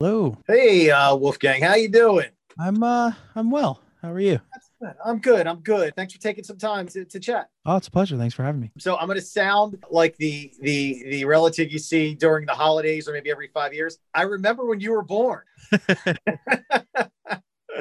Hello. Hey, uh, Wolfgang, how you doing? I'm uh I'm well. How are you? I'm good. I'm good. Thanks for taking some time to, to chat. Oh, it's a pleasure. Thanks for having me. So I'm going to sound like the the the relative you see during the holidays or maybe every five years. I remember when you were born.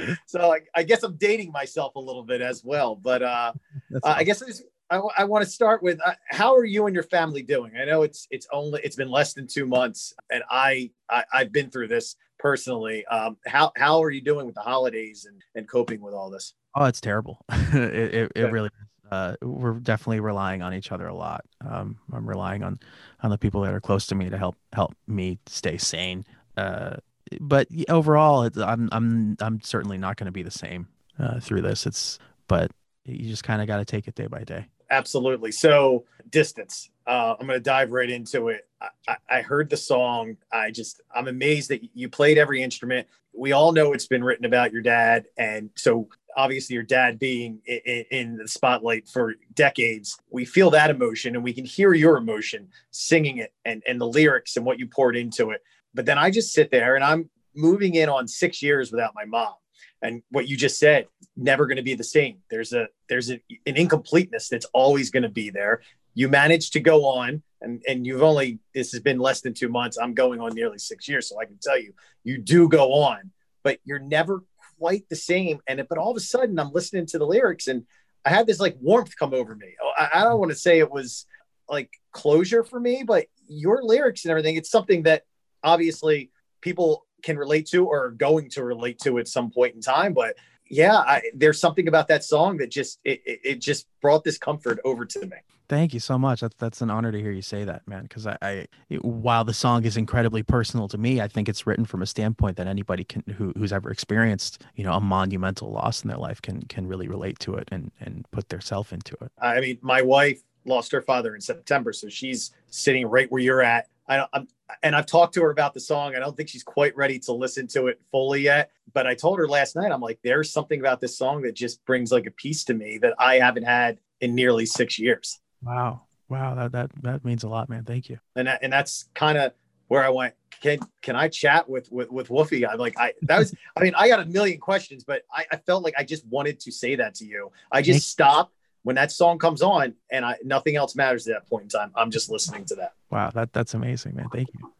so I, I, guess I'm dating myself a little bit as well. But uh, uh, I guess I, I want to start with uh, how are you and your family doing? I know it's it's only it's been less than two months, and I, I have been through this personally. Um, how how are you doing with the holidays and and coping with all this? Oh, it's terrible. it it, it really uh, we're definitely relying on each other a lot. Um, I'm relying on on the people that are close to me to help help me stay sane. Uh, but overall, I'm I'm I'm certainly not going to be the same uh, through this. It's but you just kind of got to take it day by day. Absolutely. So distance. Uh, I'm going to dive right into it. I, I, heard the song. I just, I'm amazed that you played every instrument. We all know it's been written about your dad. And so obviously your dad being in, in, the spotlight for decades, we feel that emotion and we can hear your emotion singing it and, and the lyrics and what you poured into it. But then I just sit there and I'm moving in on six years without my mom and what you just said never going to be the same. There's a there's a, an incompleteness that's always going to be there. You managed to go on and and you've only this has been less than two months. I'm going on nearly six years so i can tell you you do go on but you're never quite the same. And it, but all of a sudden i'm listening to the lyrics and i had this like warmth come over me. Oh, i, I don't want to say it was like closure for me but your lyrics and everything it's something that obviously people can relate to or going to relate to at some point in time but yeah I, there's something about that song that just it, it, it just brought this comfort over to me Thank you so much. That's that's an honor to hear you say that, man. Because I, I, while the song is incredibly personal to me, I think it's written from a standpoint that anybody can who, who's ever experienced, you know, a monumental loss in their life can can really relate to it and and put their self into it. I mean, my wife lost her father in September, so she's sitting right where you're at. I, I'm, and I've talked to her about the song. I don't think she's quite ready to listen to it fully yet. But I told her last night, I'm like, there's something about this song that just brings like a piece to me that I haven't had in nearly six years. Wow. Wow. That, that, that means a lot, man. Thank you. And that, and that's kind of where I went, can, can I chat with, with, with Wolfie? I'm like, I, that was, I mean, I got a million questions, but I, I felt like I just wanted to say that to you. I just stopped when that song comes on and I, nothing else matters at that point in time. I'm just listening to that. Wow. That, that's amazing, man. Thank you.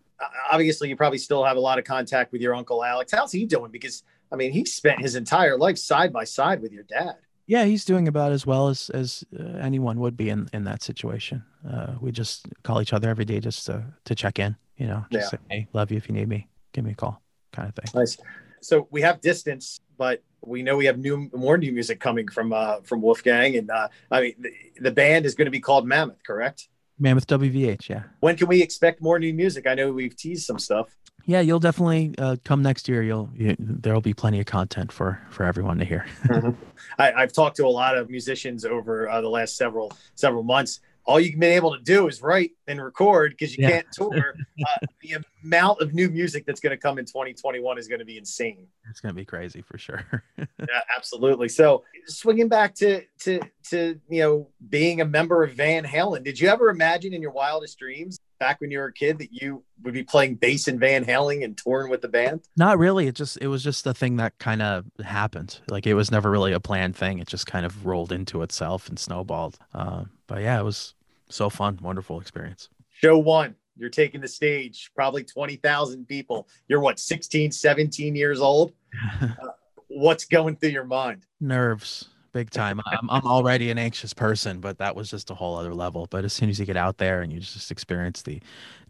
Obviously you probably still have a lot of contact with your uncle Alex. How's he doing? Because I mean, he spent his entire life side by side with your dad. Yeah, he's doing about as well as as uh, anyone would be in in that situation. Uh, we just call each other every day just to to check in. You know, just yeah. say, "Hey, love you. If you need me, give me a call," kind of thing. Nice. So we have distance, but we know we have new more new music coming from uh from Wolfgang, and uh, I mean the, the band is going to be called Mammoth, correct? Mammoth WVH, yeah. When can we expect more new music? I know we've teased some stuff yeah, you'll definitely uh, come next year. You'll you, there'll be plenty of content for for everyone to hear. mm-hmm. I, have talked to a lot of musicians over uh, the last several several months, all you've been able to do is write and record because you yeah. can't tour. Uh, the amount of new music that's going to come in 2021 is going to be insane. It's going to be crazy for sure. yeah, absolutely. So swinging back to to to you know being a member of Van Halen, did you ever imagine in your wildest dreams back when you were a kid that you would be playing bass in Van Halen and touring with the band? Not really. It just it was just a thing that kind of happened. Like it was never really a planned thing. It just kind of rolled into itself and snowballed. Uh, but yeah, it was so fun, wonderful experience. Show one, you're taking the stage, probably 20,000 people. You're what, 16, 17 years old? uh, what's going through your mind? Nerves, big time. I'm, I'm already an anxious person, but that was just a whole other level. But as soon as you get out there and you just experience the,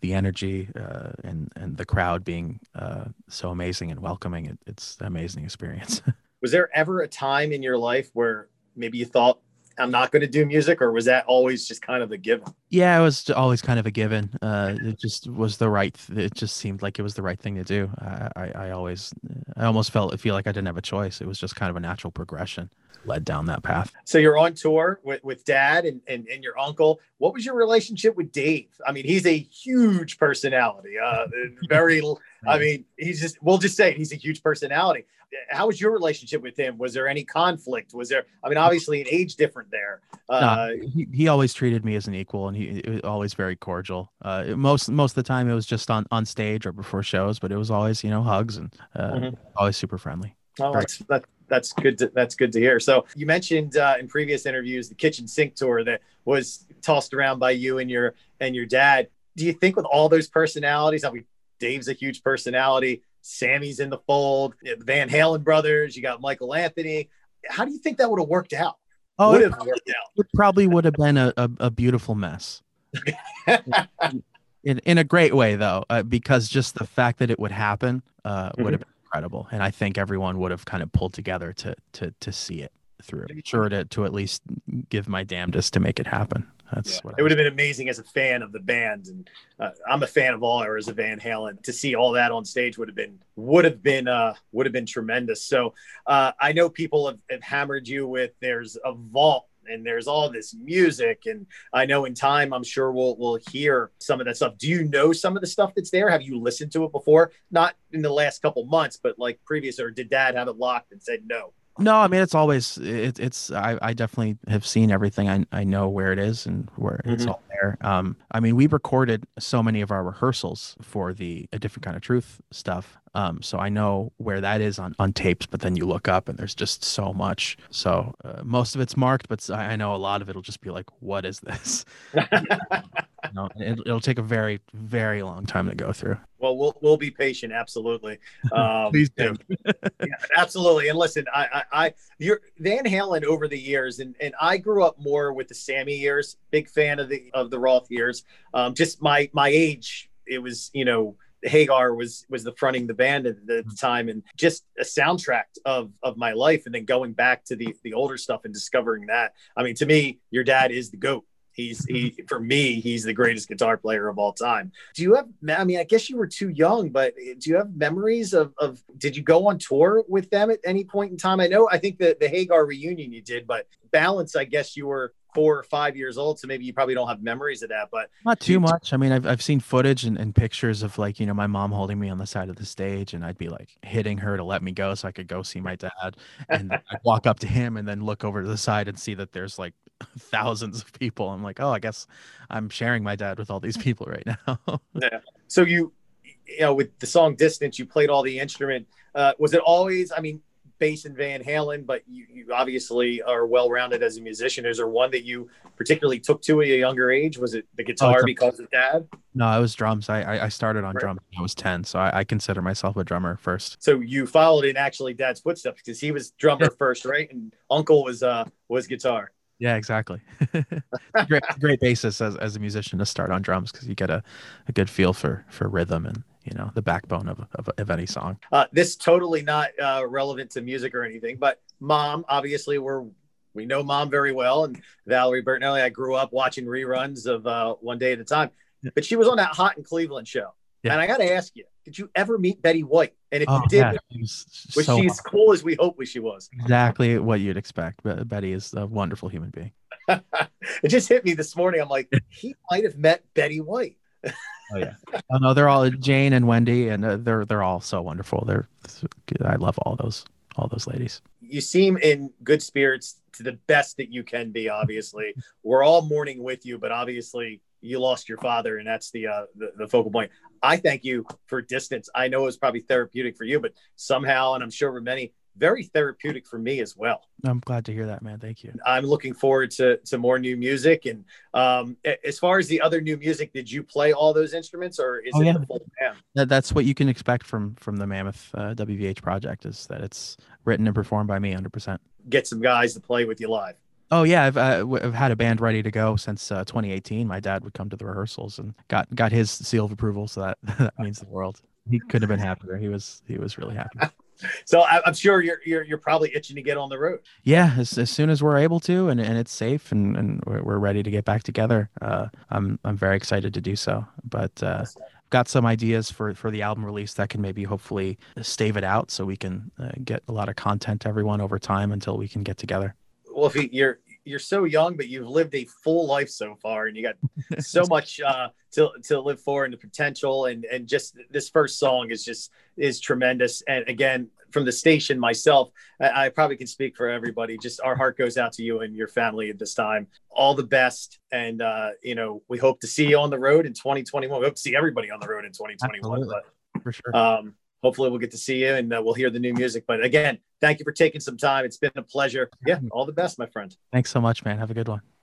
the energy uh, and, and the crowd being uh, so amazing and welcoming, it, it's an amazing experience. was there ever a time in your life where maybe you thought I'm not going to do music, or was that always just kind of a given? Yeah, it was always kind of a given. Uh, it just was the right. It just seemed like it was the right thing to do. I, I, I always, I almost felt feel like I didn't have a choice. It was just kind of a natural progression led down that path. So you're on tour with, with dad and, and, and your uncle. What was your relationship with Dave? I mean, he's a huge personality, uh, very I mean, he's just, we'll just say it, he's a huge personality. How was your relationship with him? Was there any conflict? Was there, I mean, obviously an age different there. Uh, no, he, he always treated me as an equal and he, was always very cordial. Uh, most, most of the time it was just on, on stage or before shows, but it was always, you know, hugs and uh, mm-hmm. always super friendly. Oh, that's, that, that's good. To, that's good to hear. So you mentioned uh, in previous interviews the kitchen sink tour that was tossed around by you and your and your dad. Do you think with all those personalities, I mean, Dave's a huge personality. Sammy's in the fold. Van Halen brothers. You got Michael Anthony. How do you think that would have worked out? Oh, would it, probably, it probably would have been a, a, a beautiful mess. in, in a great way, though, uh, because just the fact that it would happen uh, mm-hmm. would have been incredible, and I think everyone would have kind of pulled together to to to see it through. Sure to to at least give my damnedest to make it happen. That's yeah. what it would have been amazing as a fan of the band, and uh, I'm a fan of all eras of Van Halen. To see all that on stage would have been would have been uh, would have been tremendous. So uh, I know people have, have hammered you with there's a vault and there's all this music and i know in time i'm sure we'll we'll hear some of that stuff do you know some of the stuff that's there have you listened to it before not in the last couple months but like previous or did dad have it locked and said no no, I mean it's always it, it's I, I definitely have seen everything. I, I know where it is and where mm-hmm. it's all there. Um, I mean we recorded so many of our rehearsals for the a different kind of truth stuff. Um, so I know where that is on on tapes. But then you look up and there's just so much. So uh, most of it's marked, but I know a lot of it'll just be like, what is this? you know, it, will take a very very long time to go through. Well, we'll we'll be patient. Absolutely. Um, Please do. yeah, absolutely. And listen, I, I, I, you're Van Halen over the years, and and I grew up more with the Sammy years. Big fan of the of the Roth years. Um, just my my age, it was you know. Hagar was was the fronting the band at the mm-hmm. time, and just a soundtrack of of my life. And then going back to the the older stuff and discovering that. I mean, to me, your dad is the goat. He's he mm-hmm. for me, he's the greatest guitar player of all time. Do you have? I mean, I guess you were too young, but do you have memories of of? Did you go on tour with them at any point in time? I know, I think the the Hagar reunion you did, but Balance, I guess you were four or five years old, so maybe you probably don't have memories of that. But not too much. I mean, I've I've seen footage and, and pictures of like you know my mom holding me on the side of the stage, and I'd be like hitting her to let me go so I could go see my dad, and I'd walk up to him and then look over to the side and see that there's like thousands of people. I'm like, oh, I guess I'm sharing my dad with all these people right now. yeah. So you, you know, with the song "Distance," you played all the instrument. Uh, was it always? I mean, bass and Van Halen, but you, you obviously are well rounded as a musician. Is there one that you particularly took to at a younger age? Was it the guitar oh, because of dad? No, it was drums. I I started on right. drums when I was ten, so I, I, consider myself a drummer first. So you followed in actually dad's footsteps because he was drummer first, right? And uncle was uh was guitar. Yeah, exactly. great, great basis as, as a musician to start on drums because you get a, a good feel for for rhythm and you know the backbone of of, of any song. Uh, this totally not uh, relevant to music or anything, but mom, obviously we're we know mom very well, and Valerie Bertinelli. I grew up watching reruns of uh, One Day at a Time, but she was on that Hot in Cleveland show, yeah. and I got to ask you, did you ever meet Betty White? And if oh, you did, yeah, was, was so she as cool as we hope she was? Exactly what you'd expect. but Betty is a wonderful human being. it just hit me this morning. I'm like, he might have met Betty White. oh yeah. Oh no, they're all Jane and Wendie, and uh, they're they're all so wonderful. They're I love all those all those ladies. You seem in good spirits to the best that you can be. Obviously, we're all mourning with you, but obviously you lost your father, and that's the, uh, the the focal point. I thank you for distance. I know it was probably therapeutic for you, but somehow, and I'm sure for many, very therapeutic for me as well. I'm glad to hear that, man. Thank you. I'm looking forward to to more new music. And um, as far as the other new music, did you play all those instruments, or is oh, it yeah. the full band? That, that's what you can expect from from the Mammoth uh, WVH project is that it's written and performed by me 100. percent Get some guys to play with you live. Oh yeah, I've uh, I've had a band ready to go since uh, 2018. My dad would come to the rehearsals and got got his seal of approval, so that that means the world. He couldn't have been happier. He was he was really happy. So I'm sure you're, you're you're probably itching to get on the road. Yeah, as, as soon as we're able to, and, and it's safe, and, and we're ready to get back together. Uh, I'm I'm very excited to do so. But uh, I've got some ideas for for the album release that can maybe hopefully stave it out, so we can uh, get a lot of content to everyone over time until we can get together well, if you're you're so young, but you've lived a full life so far, and you got so much uh, to to live for and the potential. And and just this first song is just is tremendous. And again, from the station myself, I, I, probably can speak for everybody. Just our heart goes out to you and your family at this time. All the best, and uh, you know we hope to see you on the road in 2021. We hope to see everybody on the road in 2021. Absolutely. But for sure. Um, hopefully we'll get to see you and uh, we'll hear the new music. But again, thank you for taking some time. It's been a pleasure. Yeah, all the best, my friend. Thanks so much, man. Have a good one.